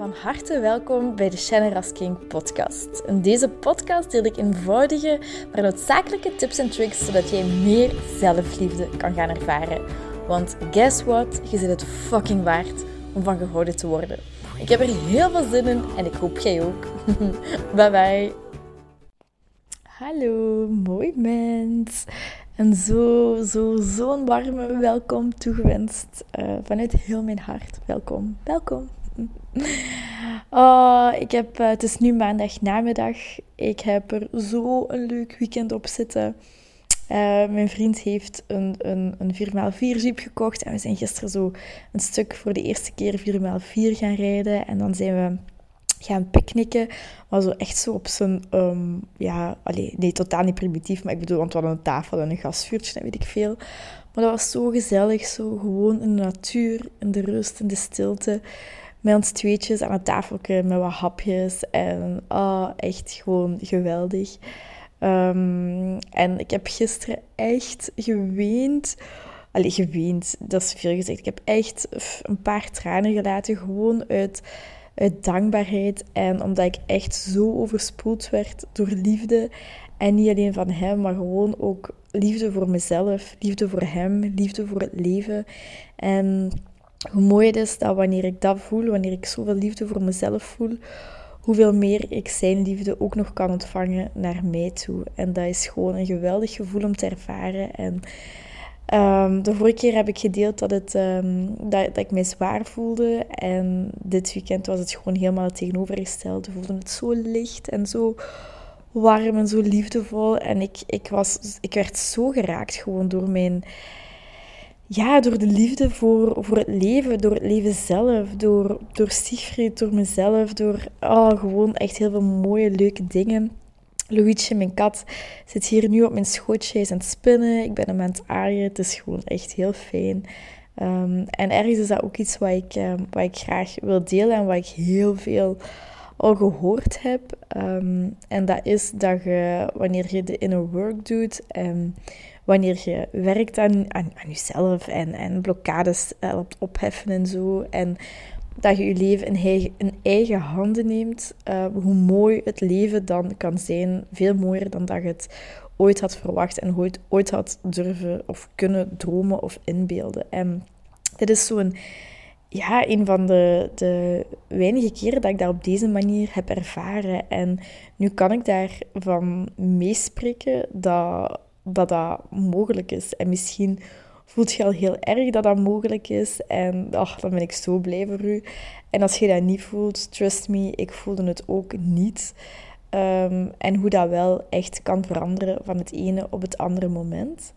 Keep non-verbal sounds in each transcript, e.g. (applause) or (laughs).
Van harte welkom bij de Shannon King podcast. In deze podcast deel ik eenvoudige, maar noodzakelijke tips en tricks zodat jij meer zelfliefde kan gaan ervaren. Want guess what? Je zit het fucking waard om van gehouden te worden. Ik heb er heel veel zin in en ik hoop jij ook. (laughs) bye bye. Hallo, mooi mens. En zo, zo, zo'n warme welkom toegewenst uh, vanuit heel mijn hart. Welkom, welkom. (laughs) Oh, ik heb, uh, het is nu maandag namiddag. Ik heb er zo een leuk weekend op zitten. Uh, mijn vriend heeft een, een, een 4x4 jeep gekocht. En we zijn gisteren zo een stuk voor de eerste keer 4x4 gaan rijden. En dan zijn we gaan picknicken. Maar zo echt zo op zijn... Um, ja, nee, totaal niet primitief. Maar ik bedoel, want we hadden een tafel en een gasvuurtje en weet ik veel. Maar dat was zo gezellig. Zo gewoon in de natuur, in de rust, in de stilte. Met ons tweetjes aan het tafeltje, met wat hapjes. En oh, echt gewoon geweldig. Um, en ik heb gisteren echt geweend. Allee, geweend, dat is veel gezegd. Ik heb echt een paar tranen gelaten, gewoon uit uit dankbaarheid en omdat ik echt zo overspoeld werd door liefde. En niet alleen van hem, maar gewoon ook liefde voor mezelf, liefde voor hem, liefde voor het leven. En hoe mooi het is dat wanneer ik dat voel, wanneer ik zoveel liefde voor mezelf voel, hoeveel meer ik zijn liefde ook nog kan ontvangen naar mij toe. En dat is gewoon een geweldig gevoel om te ervaren. En Um, de vorige keer heb ik gedeeld dat, het, um, dat, dat, ik mij zwaar voelde. En dit weekend was het gewoon helemaal het tegenovergestelde. Ik voelde het zo licht en zo warm en zo liefdevol. En ik, ik, was, ik werd zo geraakt gewoon door mijn... Ja, door de liefde voor, voor het leven, door het leven zelf, door, door Siegfried, door mezelf, door oh, gewoon echt heel veel mooie, leuke dingen. Louietje, mijn kat, zit hier nu op mijn schootje. Hij is aan het spinnen. Ik ben hem aan het aaien. Het is gewoon echt heel fijn. Um, en ergens is dat ook iets wat ik, um, wat ik graag wil delen en wat ik heel veel al gehoord heb. Um, en dat is dat je, wanneer je de inner work doet wanneer je werkt aan, aan, aan jezelf en, en blokkades uh, opheffen en zo. En dat je je leven in eigen, handen neemt, uh, hoe mooi het leven dan kan zijn. Veel mooier dan dat je het ooit had verwacht en ooit, ooit had durven of kunnen dromen of inbeelden. En dit is zo'n, ja, een van de, de weinige keren dat ik dat op deze manier heb ervaren. En nu kan ik daarvan meespreken dat, dat dat mogelijk is. En misschien voelt je al heel erg dat dat mogelijk is. En ach, dan ben ik zo blij voor u. En als je dat niet voelt, trust me, ik voelde het ook niet. Ehm, en hoe dat wel echt kan veranderen van het ene op het andere moment.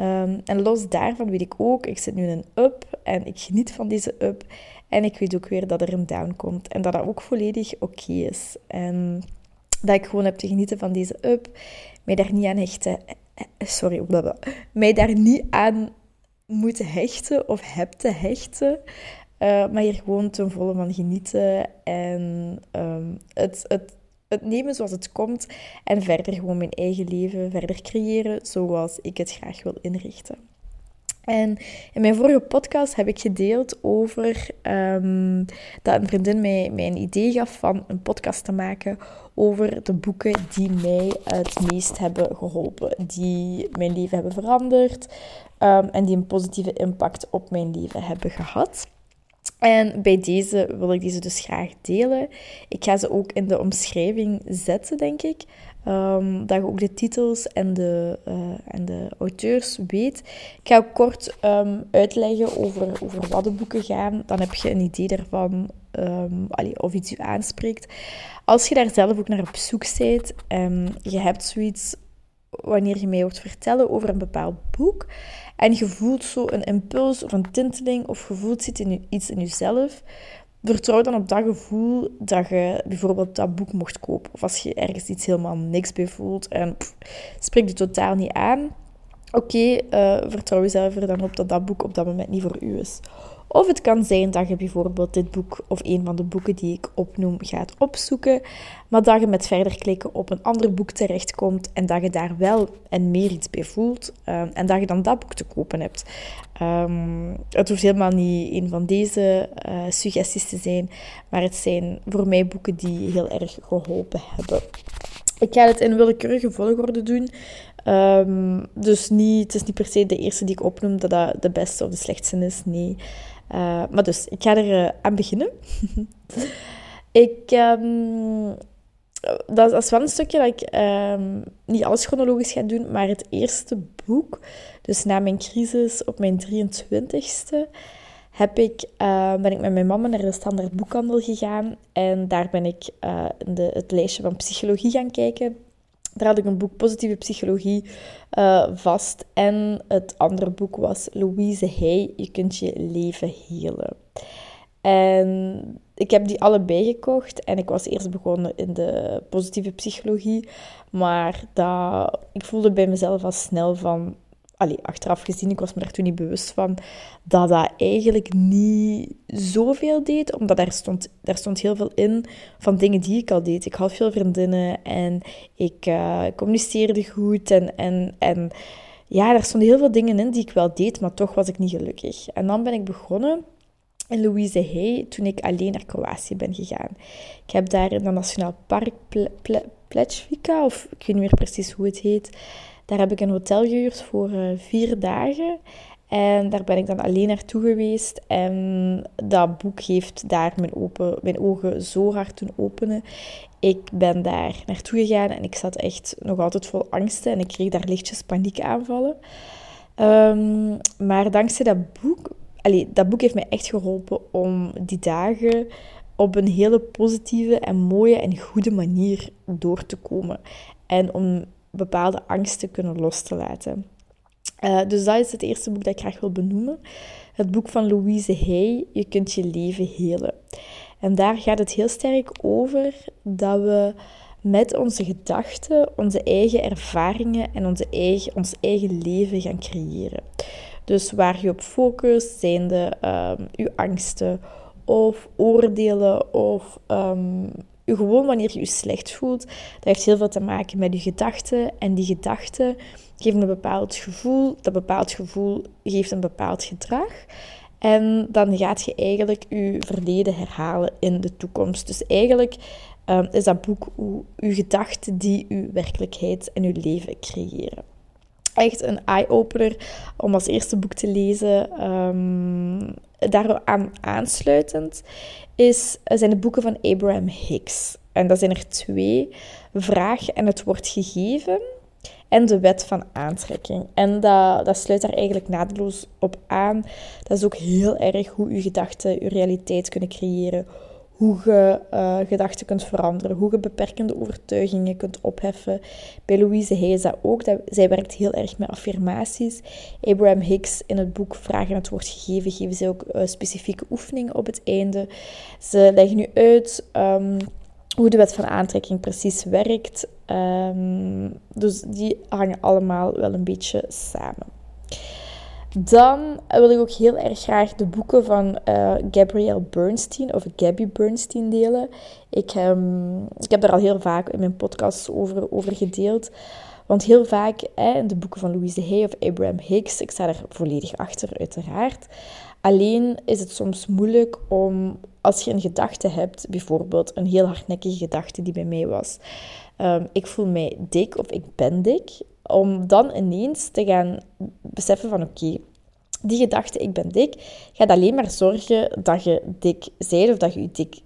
Um, en los daarvan weet ik ook, ik zit nu in een up en ik geniet van deze up. En ik weet ook weer dat er een down komt en dat dat ook volledig oké is. En dat ik gewoon heb te genieten van deze up, mij daar niet aan hechten. Eh, sorry, mij daar niet aan moeten hechten of heb te hechten. Uh, maar hier gewoon ten volle van genieten en um, het, het, het nemen zoals het komt en verder gewoon mijn eigen leven verder creëren zoals ik het graag wil inrichten. En in mijn vorige podcast heb ik gedeeld over um, dat een vriendin mij, een idee gaf van een podcast te maken over de boeken die mij het meest hebben geholpen, die mijn leven hebben veranderd um, en die een positieve impact op mijn leven hebben gehad. En bij deze wil ik deze dus graag delen. Ik ga ze ook in de omschrijving zetten, denk ik. Um, dat je ook de titels en de, uh, en de auteurs weet. Ik ga ook kort um, uitleggen over, over wat de boeken gaan. Dan heb je een idee daarvan allee, of iets je aanspreekt. Als je daar zelf ook naar op zoek bent en je hebt zoiets wanneer je mij hoort vertellen over een bepaald boek en je voelt zo een impuls of een tinteling of je voelt iets in jezelf, vertrouw dan op dat gevoel dat je bijvoorbeeld dat boek mocht kopen. Of als je ergens iets helemaal niks bij voelt en spreekt je totaal niet aan. Oké, okay, uh, vertrouw jezelf er dan op dat dat boek op dat moment niet voor u is. Of het kan zijn dat je bijvoorbeeld dit boek of een van de boeken die ik opnoem gaat opzoeken, maar dat je met verder klikken op een ander boek terechtkomt en dat je daar wel en meer iets bij voelt ehm, en dat je dan dat boek te kopen hebt. Um, het hoeft helemaal niet een van deze uh, suggesties te zijn, maar het zijn voor mij boeken die heel erg geholpen hebben. Ik ga het in willekeurige volgorde doen. Um, dus niet, het is niet per se de eerste die ik opnoem dat dat de beste of de slechtste is. Nee. Uh, maar dus, ik ga er uh, aan beginnen. (laughs) ik, um, dat, is wel een stukje dat ik um, niet alles chronologisch ga doen, maar het eerste boek, dus na mijn crisis op mijn 23ste, heb ik, uh, ben ik met mijn mama naar de standaard boekhandel gegaan. En daar ben ik uh, de, het lijstje van psychologie gaan kijken. Daar had ik een boek Positieve Psychologie uh, vast. En het andere boek was Louise Hay, Je kunt je leven helen. En ik heb die allebei gekocht. En ik was eerst begonnen in de positieve psychologie. Maar dat, ik voelde bij mezelf al snel van allee, achteraf gezien, ik was me daar toen niet bewust van, dat dat eigenlijk niet zoveel deed, omdat daar stond, daar stond heel veel in van dingen die ik al deed. Ik had veel vriendinnen en ik uh, communiceerde goed en, en, en ja, daar stonden heel veel dingen in die ik wel deed, maar toch was ik niet gelukkig. En dan ben ik begonnen in Louise Hay toen ik alleen naar Kroatië ben gegaan. Ik heb daar in dat Nationaal Park Ple Ple of ik weet niet meer precies hoe het heet, daar heb ik een hotel gehuurd voor uh, vier dagen. En daar ben ik dan alleen naartoe geweest. En dat boek heeft daar mijn, open, mijn ogen zo hard doen openen. Ik ben daar naartoe gegaan en ik zat echt nog altijd vol angsten. En ik kreeg daar lichtjes paniekaanvallen. Um, maar dankzij dat boek... Dat boek heeft mij echt geholpen om die dagen op een hele positieve en mooie en goede manier door te komen. En om bepaalde angsten kunnen los te laten. Uh, dus dat is het eerste boek dat ik graag wil benoemen. Het boek van Louise Hay, Je kunt je leven helen. En daar gaat het heel sterk over dat we met onze gedachten onze eigen ervaringen en onze eigen, ons eigen leven gaan creëren. Dus waar je op focust, zijn de um, uw angsten of oordelen of um, gewoon wanneer je je slecht voelt, dat heeft heel veel te maken met je gedachten. En die gedachten geven een bepaald gevoel. Dat bepaald gevoel geeft een bepaald gedrag. En dan gaat je eigenlijk je verleden herhalen in de toekomst. Dus eigenlijk um, is dat boek uw gedachten die uw werkelijkheid en uw leven creëren. Echt een eye-opener om als eerste boek te lezen. Um, daaraan aansluitend is, zijn de boeken van Abraham Hicks. En dat zijn er twee. Vraag en het wordt gegeven. En de wet van aantrekking. En dat, dat sluit daar eigenlijk naadloos op aan. Dat is ook heel erg hoe je gedachten je realiteit kunnen creëren hoe je uh, gedachten kunt veranderen, hoe je beperkende overtuigingen kunt opheffen. Bij Louise Hay is dat ook. Dat, zij werkt heel erg met affirmaties. Abraham Hicks in het boek Vragen het woord gegeven geven ze ook uh, specifieke oefeningen op het einde. Ze leggen nu uit um, hoe de wet van aantrekking precies werkt. Um, dus die hangen allemaal wel een beetje samen. Dan wil ik ook heel erg graag de boeken van uh, Gabrielle Bernstein, of Gabby Bernstein, delen. Ik, um, ik heb daar al heel vaak in mijn podcast over, over gedeeld. Want heel vaak de boeken van Louise Hay of Abraham Hicks, ik sta er volledig achter, uiteraard. Alleen is het soms moeilijk om, als je een gedachte hebt, bijvoorbeeld een heel hardnekkige gedachte die bij mij was. Um, ik voel mij dik of ik ben dik om dan ineens te gaan beseffen van oké, die gedachte ik ben dik, gaat alleen maar zorgen dat je dik bent of dat je je dik,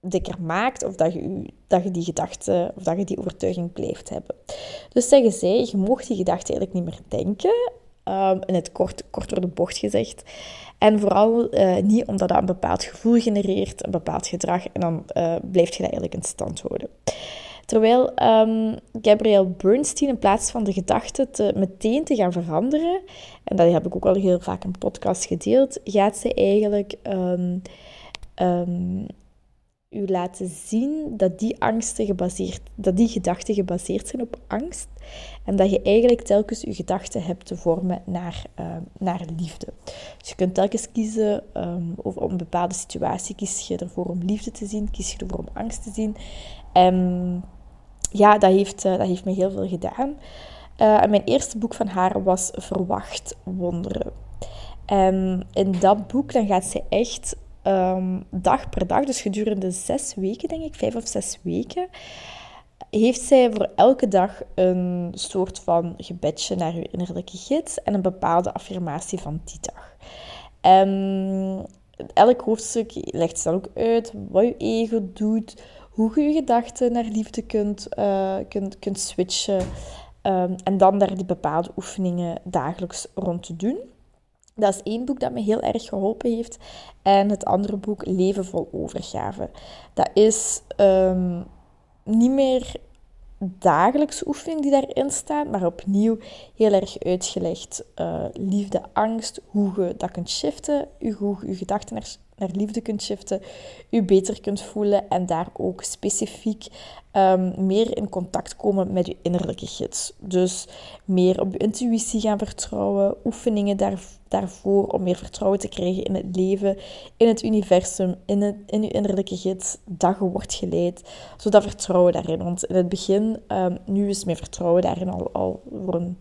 dikker maakt of dat je, dat je die gedachte of dat je die overtuiging blijft hebben. Dus zeggen zij, je mocht die gedachte eigenlijk niet meer denken, um, in het kort, kort door de bocht gezegd. En vooral uh, niet omdat dat een bepaald gevoel genereert, een bepaald gedrag, en dan uh, blijf je dat eigenlijk in stand houden. Terwijl um, Gabrielle Bernstein in plaats van de gedachte te, meteen te gaan veranderen, en dat heb ik ook al heel vaak in podcast gedeeld, gaat ze eigenlijk um, u laten zien dat die angsten gebaseerd, dat die gedachten gebaseerd zijn op angst. En dat je eigenlijk telkens je gedachten hebt te vormen naar, naar liefde. Dus je kunt telkens kiezen, um, of op een bepaalde situatie kies je ervoor om liefde te zien, kies je ervoor om angst te zien. En ja, dat heeft, uh, dat heeft me heel veel gedaan. Uh, mijn eerste boek van haar was Verwacht Wonderen. En in dat boek dan gaat ze echt um, dag per dag, dus gedurende zes weken, denk ik, vijf of zes weken, heeft zij voor elke dag een soort van gebedje naar uw innerlijke gids en een bepaalde affirmatie van die dag. En elk hoofdstuk legt ze dan ook uit wat je ego doet, hoe je je gedachten naar liefde kunt, uh, kunt, kunt switchen. Um, en dan daar die bepaalde oefeningen dagelijks rond te doen. Dat is één boek dat me heel erg geholpen heeft. En het andere boek, Leven vol overgave. Dat is um, niet meer dagelijkse oefening die daarin staan, maar opnieuw heel erg uitgelegd. Uh, liefde, angst, hoe je dat kunt shiften, hoe je je gedachten naar naar liefde kunt shiften, u beter kunt voelen en daar ook specifiek um, meer in contact komen met uw innerlijke gids. Dus meer op uw intuïtie gaan vertrouwen, oefeningen daar, daarvoor om meer vertrouwen te krijgen in het leven, in het universum, in, het, in uw innerlijke gids, dat je wordt geleid, zodat vertrouwen daarin. Want in het begin, um, nu is mijn vertrouwen daarin al, al voor een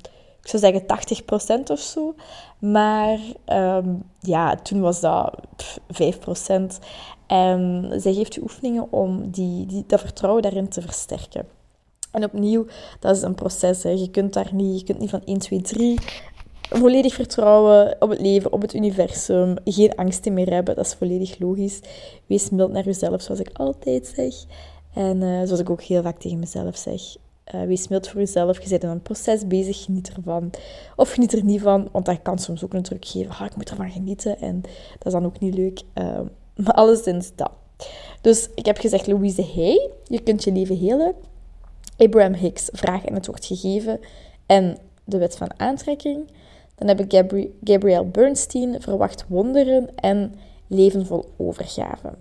ik zou zeggen 80% of zo. Maar um, ja, toen was dat pff, 5%. En zij geeft u oefeningen om die, die, dat vertrouwen daarin te versterken. En opnieuw, dat is een proces. Hè. Je kunt daar niet, je kunt niet van 1, 2, 3 volledig vertrouwen op het leven, op het universum. Geen angsten meer hebben, dat is volledig logisch. Wees mild naar jezelf, zoals ik altijd zeg. En uh, zoals ik ook heel vaak tegen mezelf zeg. Uh, wees mild voor jezelf. Je bent in een proces bezig, geniet ervan. Of geniet er niet van, want dat kan soms ook een druk geven. Ah, ik moet ervan genieten en dat is dan ook niet leuk. Uh, maar alleszins dat. Dus ik heb gezegd, Louise Hay, je kunt je leven helen. Abraham Hicks, vraag en het wordt gegeven. En de wet van aantrekking. Dan heb ik Gabri Gabrielle Bernstein, verwacht wonderen en leven vol overgave.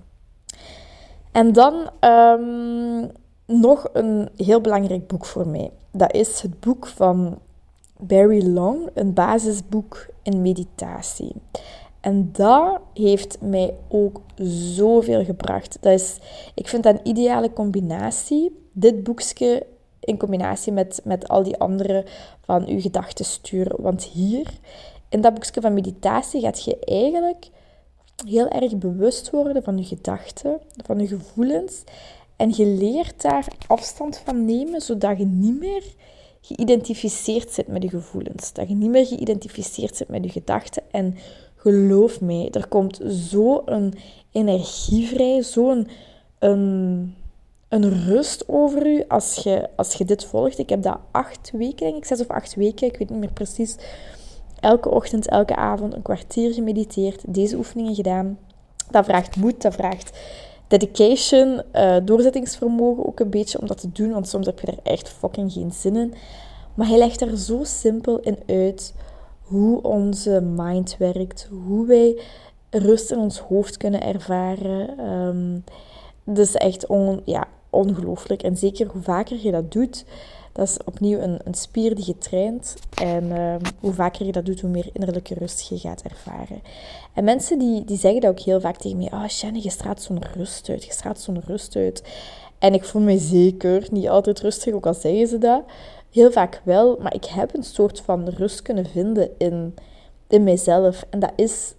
En dan... Um, nog een heel belangrijk boek voor mij. Dat is het boek van Barry Long, een basisboek in meditatie. En dat heeft mij ook zoveel gebracht. Dat is, ik vind dat een ideale combinatie. Dit boekje in combinatie met, met al die andere van uw gedachten sturen. Want hier, in dat boekje van meditatie, gaat je eigenlijk heel erg bewust worden van je gedachten, van je gevoelens. En je leert daar afstand van nemen, zodat je niet meer geïdentificeerd zit met je gevoelens. Dat je niet meer geïdentificeerd zit met je gedachten. En geloof mij, er komt zo'n energie vrij, zo'n een, een rust over je als je, als je dit volgt. Ik heb dat acht weken, denk ik, zes of acht weken, ik weet niet meer precies. Elke ochtend, elke avond een kwartier gemediteerd, deze oefeningen gedaan. Dat vraagt moed, dat vraagt dedication, uh, doorzettingsvermogen ook een beetje om dat te doen, want soms heb je er echt fucking geen zin in. Maar hij legt er zo simpel in uit hoe onze mind werkt, hoe wij rust in ons hoofd kunnen ervaren. Um, dat echt on, ja, ongelooflijk. En zeker hoe vaker je dat doet, dat is opnieuw een, een spier die je traint. En ehm, hoe vaker je dat doet, hoe meer innerlijke rust je gaat ervaren. En mensen die, die zeggen dat ook heel vaak tegen mij. Oh, Shannon, je straalt zo'n rust uit. Je straalt zo'n rust uit. En ik voel me zeker niet altijd rustig, ook al zeggen ze dat. Heel vaak wel, maar ik heb een soort van rust kunnen vinden in, in mijzelf. En dat is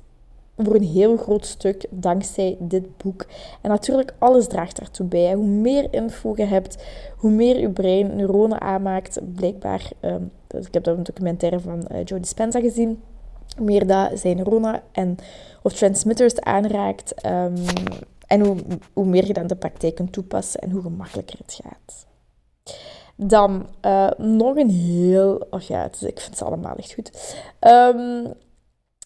voor een heel groot stuk dankzij dit boek. En natuurlijk, alles draagt daartoe bij. Hoe meer info je hebt, hoe meer je brein neuronen aanmaakt. Blijkbaar, um, dus ik heb dat een documentaire van uh, Joe Dispenza gezien. Hoe meer dat zijn neuronen en, of transmitters aanraakt. Um, en hoe, hoe meer je dan de praktijk kunt toepassen en hoe gemakkelijker het gaat. Dan uh, nog een heel... Oh ja, dus ik vind ze allemaal echt goed. Um,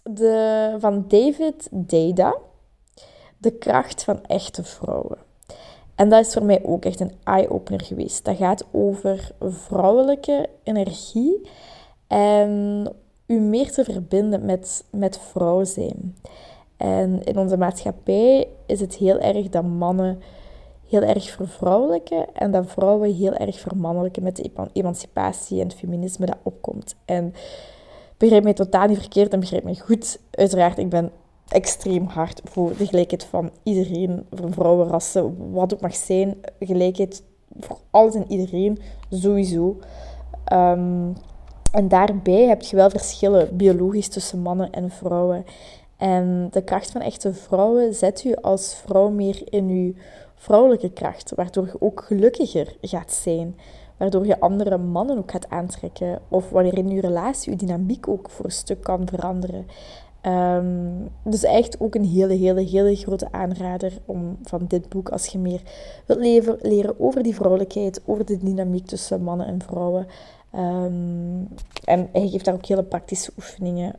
de, van David Deda, De kracht van echte vrouwen. En dat is voor mij ook echt een eye-opener geweest. Dat gaat over vrouwelijke energie en u meer te verbinden met, met vrouw zijn. En in onze maatschappij is het heel erg dat mannen heel erg vervrouwelijke en dat vrouwen heel erg vermannelijke met de emancipatie en het feminisme dat opkomt. En begrijp mij totaal niet verkeerd en begrijp mij goed. Uiteraard, ik ben extreem hard voor de gelijkheid van iedereen, voor vrouwen, rassen, wat ook mag zijn. Gelijkheid voor alles en iedereen, sowieso. Ehm, en daarbij heb je wel verschillen biologisch tussen mannen en vrouwen. En de kracht van echte vrouwen zet u als vrouw meer in uw vrouwelijke kracht, waardoor je ook gelukkiger gaat zijn. Waardoor je andere mannen ook gaat aantrekken. Of wanneer in je relatie je dynamiek ook voor een stuk kan veranderen. Um, dus echt ook een hele, hele, hele grote aanrader om, van dit boek. Als je meer wilt leven, leren over die vrouwelijkheid, over de dynamiek tussen mannen en vrouwen. Um, en hij geeft daar ook hele praktische oefeningen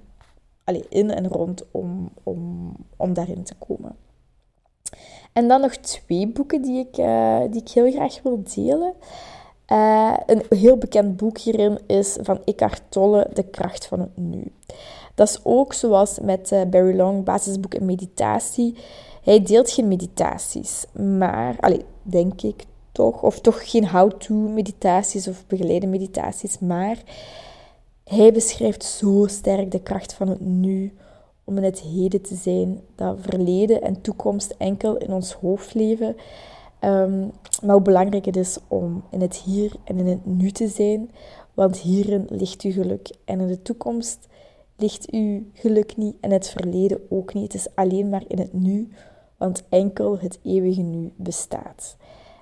allee, in en rond om, om, om daarin te komen. En dan nog twee boeken die ik, uh, die ik heel graag wil delen. Uh, een heel bekend boek hierin is van Eckhart Tolle, De kracht van het nu. Dat is ook zoals met uh, Barry Long, basisboek en meditatie. Hij deelt geen meditaties, maar, allez, denk ik toch, of toch geen how-to meditaties of begeleide meditaties, maar hij beschrijft zo sterk de kracht van het nu om in het heden te zijn, dat verleden en toekomst enkel in ons hoofd leven. Um, maar hoe belangrijk het is om in het hier en in het nu te zijn, want hierin ligt uw geluk. En in de toekomst ligt uw geluk niet en het verleden ook niet. Het is alleen maar in het nu, want enkel het eeuwige nu bestaat.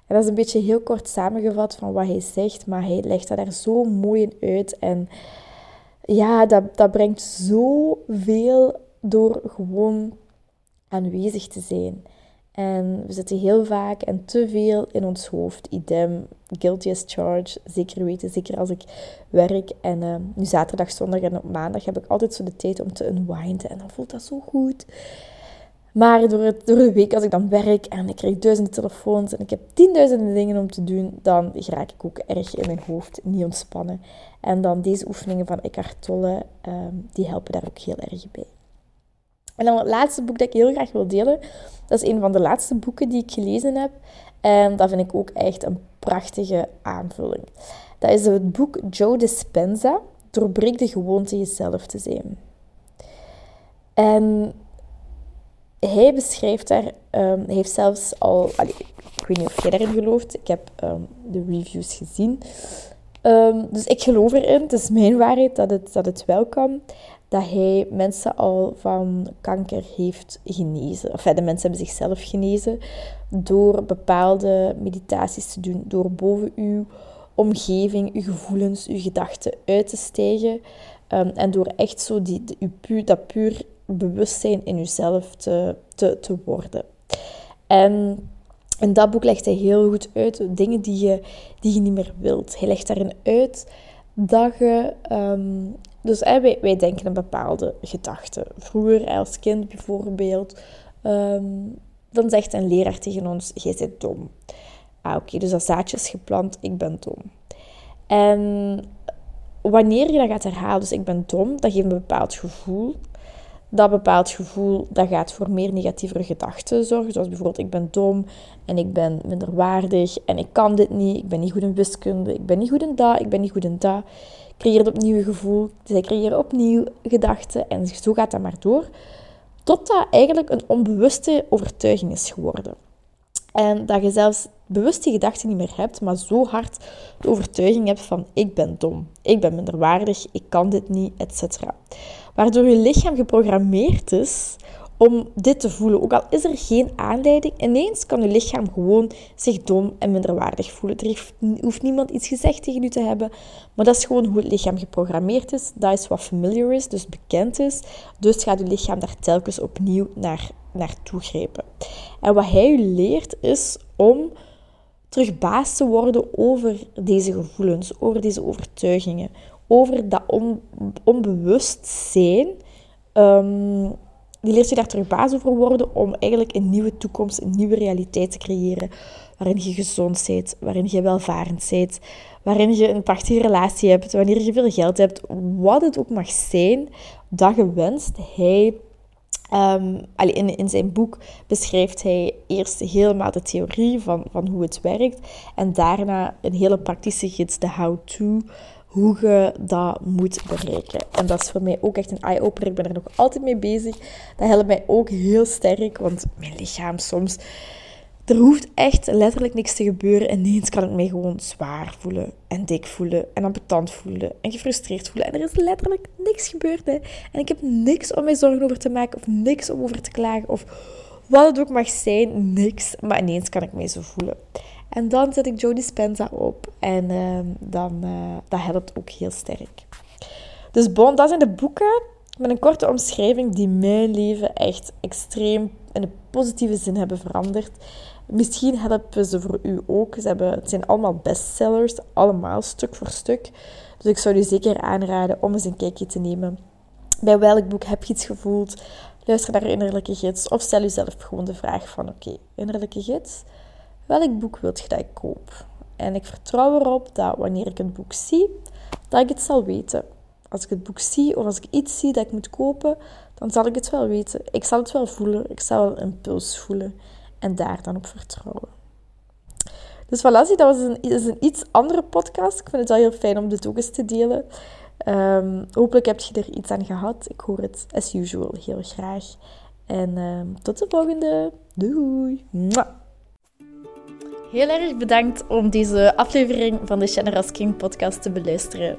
En dat is een beetje heel kort samengevat van wat hij zegt, maar hij legt dat daar zo mooi in uit. En ja, dat, dat brengt zoveel door gewoon aanwezig te zijn. En we zitten heel vaak en te veel in ons hoofd. Idem, guilty as charged. Zeker weten, zeker als ik werk. En uh, nu zaterdag, zondag en op maandag heb ik altijd zo de tijd om te unwinden. En dan voelt dat zo goed. Maar door, het, door de week, als ik dan werk en ik krijg duizenden telefoons en ik heb tienduizenden dingen om te doen, dan raak ik ook erg in mijn hoofd, niet ontspannen. En dan deze oefeningen van Eckhart Tolle, um, die helpen daar ook heel erg bij. En dan het laatste boek dat ik heel graag wil delen, dat is een van de laatste boeken die ik gelezen heb. En dat vind ik ook echt een prachtige aanvulling. Dat is het boek Joe Dispenza, Doorbreek de gewoonte jezelf te zijn. En hij beschrijft daar, um, hij heeft zelfs al, ik weet niet of jij daarin gelooft, ik heb um, de reviews gezien. Dus ik geloof erin, het is mijn waarheid dat het, dat het wel kan, dat hij mensen al van kanker heeft genezen. Of de mensen hebben zichzelf genezen door bepaalde meditaties te doen, door boven uw omgeving, uw gevoelens, uw gedachten uit te stijgen. en door echt zo die, dat puur bewustzijn in jezelf te, te, te worden. En in dat boek legt hij heel goed uit dingen die je, die je niet meer wilt. Hij legt daarin uit dat je. Um, dus wij, wij denken een bepaalde gedachte. Vroeger als kind bijvoorbeeld. Um, dan zegt een leraar tegen ons: Jij bent dom. Ah, oké, dus dat zaadje is geplant, ik ben dom. En wanneer je dat gaat herhalen, dus ik ben dom, dat geeft een bepaald gevoel dat bepaald gevoel dat gaat voor meer negatievere gedachten zorgen. Zoals bijvoorbeeld ik ben dom en ik ben minderwaardig en ik kan dit niet. Ik ben niet goed in wiskunde, ik ben niet goed in dat, ik ben niet goed in dat. Creëert opnieuw een gevoel. Zij creëren opnieuw gedachten en zo gaat dat maar door. Totdat eigenlijk een onbewuste overtuiging is geworden. En dat je zelfs bewuste gedachten niet meer hebt, maar zo hard de overtuiging hebt van ik ben dom, ik ben minderwaardig, ik kan dit niet, etc waardoor je lichaam geprogrammeerd is om dit te voelen. Ook al is er geen aanleiding, ineens kan je lichaam gewoon zich dom en minderwaardig voelen. Er hoeft niemand iets gezegd tegen u te hebben, maar dat is gewoon hoe het lichaam geprogrammeerd is. Dat is wat familiar is, dus bekend is. Dus gaat je lichaam daar telkens opnieuw naar, naartoe grijpen. En wat hij u leert is om terug baas te worden over deze gevoelens, over deze overtuigingen, over dat on, onbewust. Um, die leert je daar terug baas over worden om eigenlijk een nieuwe toekomst, een nieuwe realiteit te creëren. Waarin je gezond bent, waarin je welvarend bent, waarin je een prachtige relatie hebt, wanneer je veel geld hebt, wat het ook mag zijn dat je wenst. Hij Um, in, in zijn boek beschrijft hij eerst helemaal de theorie van, van hoe het werkt. En daarna een hele praktische gids, de how-to, hoe je dat moet bereiken. En dat is voor mij ook echt een eye-opener. Ik ben er nog altijd mee bezig. Dat helpt mij ook heel sterk, want mijn lichaam soms er hoeft echt letterlijk niks te gebeuren. En ineens kan ik mij gewoon zwaar voelen. En dik voelen. En ambetant voelen. En gefrustreerd voelen. En er is letterlijk niks gebeurd. Hè. En ik heb niks om mij zorgen over te maken. Of niks om over te klagen. Of wat het ook mag zijn. Niks. Maar ineens kan ik mij zo voelen. En dan zet ik Jodie Spenza op. En uh, dan, uh, dat helpt ook heel sterk. Dus bon, dat zijn de boeken met een korte omschrijving die mijn leven echt extreem in een positieve zin hebben veranderd. Misschien helpen ze voor u ook. Ze hebben, het zijn allemaal bestsellers, allemaal stuk voor stuk. Dus ik zou u zeker aanraden om eens een kijkje te nemen. Bij welk boek heb je iets gevoeld? Luister naar innerlijke gids of stel jezelf gewoon de vraag van oké, innerlijke gids, welk boek wilt je dat ik koop? En ik vertrouw erop dat wanneer ik een boek zie, dat ik het zal weten. Als ik het boek zie of als ik iets zie dat ik moet kopen, dan zal ik het wel weten. Ik zal het wel voelen. Ik zal wel een puls voelen en daar dan op vertrouwen. Dus voilà, dat was een, is een iets andere podcast. Ik vind het wel heel fijn om dit ook eens te delen. Um, hopelijk heb je er iets aan gehad. Ik hoor het as usual heel graag. En um, tot de volgende. Doei! Heel erg bedankt om deze aflevering van de Generous King podcast te beluisteren.